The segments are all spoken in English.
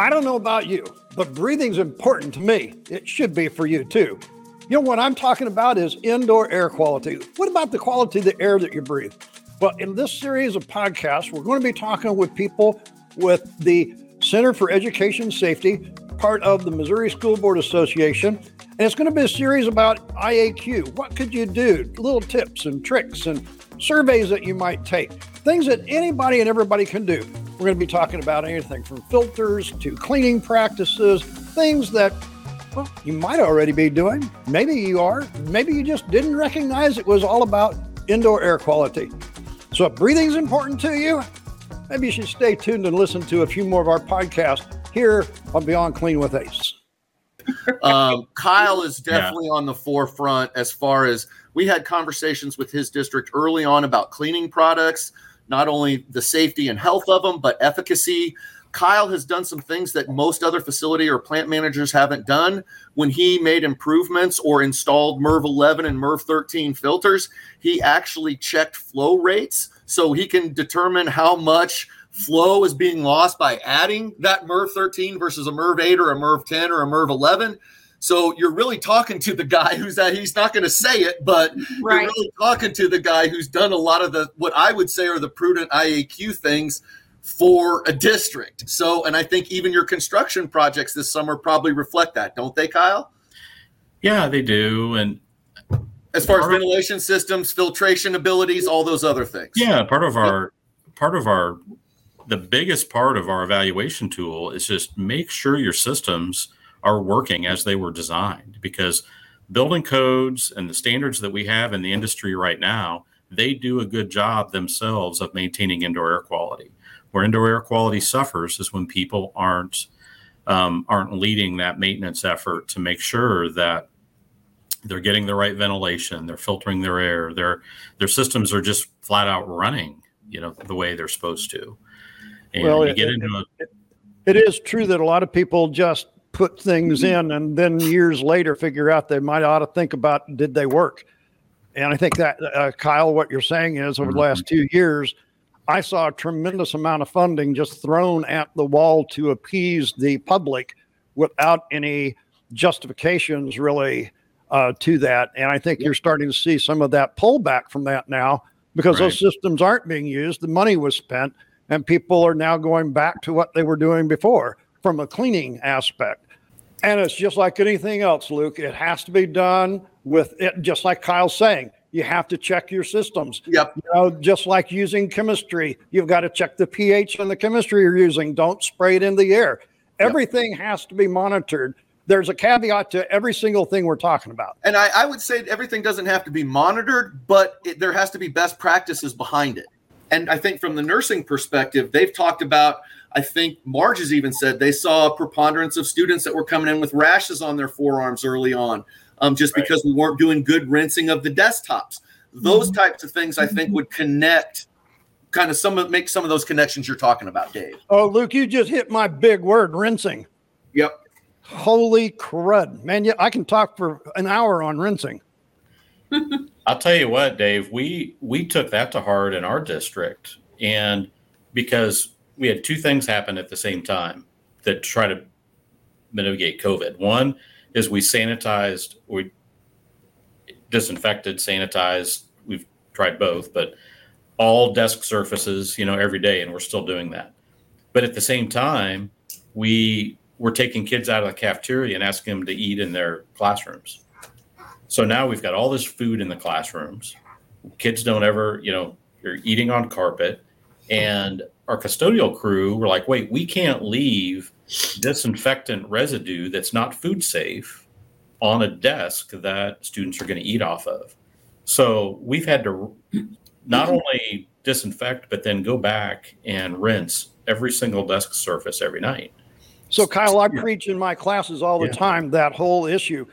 I don't know about you, but breathing's important to me. It should be for you too. You know, what I'm talking about is indoor air quality. What about the quality of the air that you breathe? Well, in this series of podcasts, we're going to be talking with people with the Center for Education Safety, part of the Missouri School Board Association. And it's going to be a series about IAQ. What could you do? Little tips and tricks and surveys that you might take, things that anybody and everybody can do. We're going to be talking about anything from filters to cleaning practices, things that well, you might already be doing. Maybe you are. Maybe you just didn't recognize it was all about indoor air quality. So, if breathing is important to you, maybe you should stay tuned and listen to a few more of our podcasts here on Beyond Clean with Ace. um, Kyle is definitely yeah. on the forefront as far as we had conversations with his district early on about cleaning products, not only the safety and health of them, but efficacy. Kyle has done some things that most other facility or plant managers haven't done. When he made improvements or installed MERV 11 and MERV 13 filters, he actually checked flow rates so he can determine how much flow is being lost by adding that MERV 13 versus a MERV 8 or a MERV 10 or a MERV 11. So you're really talking to the guy who's that he's not going to say it, but right. you're really talking to the guy who's done a lot of the what I would say are the prudent IAQ things for a district. So, and I think even your construction projects this summer probably reflect that, don't they, Kyle? Yeah, they do. And as far as ventilation systems, filtration abilities, all those other things. Yeah, part of our part of our the biggest part of our evaluation tool is just make sure your systems are working as they were designed because building codes and the standards that we have in the industry right now they do a good job themselves of maintaining indoor air quality where indoor air quality suffers is when people aren't um, aren't leading that maintenance effort to make sure that they're getting the right ventilation, they're filtering their air, their their systems are just flat out running, you know, the way they're supposed to. And well, it, it, a, it is true that a lot of people just put things in and then years later figure out they might ought to think about did they work. And I think that uh, Kyle, what you're saying is over the last mm-hmm. two years, I saw a tremendous amount of funding just thrown at the wall to appease the public without any justifications really uh, to that. And I think yep. you're starting to see some of that pullback from that now because right. those systems aren't being used. The money was spent, and people are now going back to what they were doing before from a cleaning aspect. And it's just like anything else, Luke. It has to be done with it, just like Kyle's saying you have to check your systems. Yep. You know, just like using chemistry, you've got to check the pH and the chemistry you're using. Don't spray it in the air. Everything yep. has to be monitored. There's a caveat to every single thing we're talking about. And I, I would say everything doesn't have to be monitored, but it, there has to be best practices behind it. And I think from the nursing perspective, they've talked about, I think Marge has even said they saw a preponderance of students that were coming in with rashes on their forearms early on um, just right. because we weren't doing good rinsing of the desktops. Those mm-hmm. types of things I think would connect kind of some of make some of those connections you're talking about, Dave. Oh, Luke, you just hit my big word, rinsing. Yep. Holy crud, man! Yeah, I can talk for an hour on rinsing. I'll tell you what, Dave. We we took that to heart in our district, and because we had two things happen at the same time that try to mitigate COVID. One is we sanitized, we disinfected, sanitized. We've tried both, but all desk surfaces, you know, every day, and we're still doing that. But at the same time, we were taking kids out of the cafeteria and asking them to eat in their classrooms. So now we've got all this food in the classrooms. Kids don't ever, you know, you're eating on carpet. And our custodial crew were like, wait, we can't leave disinfectant residue that's not food safe on a desk that students are going to eat off of. So we've had to not only disinfect, but then go back and rinse every single desk surface every night. So Kyle, I preach in my classes all the yeah. time that whole issue.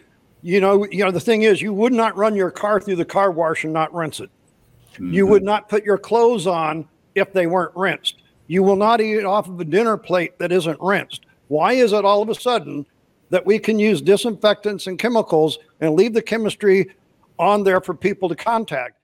You know, you know, the thing is you would not run your car through the car wash and not rinse it. Mm-hmm. You would not put your clothes on if they weren't rinsed. You will not eat off of a dinner plate that isn't rinsed. Why is it all of a sudden that we can use disinfectants and chemicals and leave the chemistry on there for people to contact?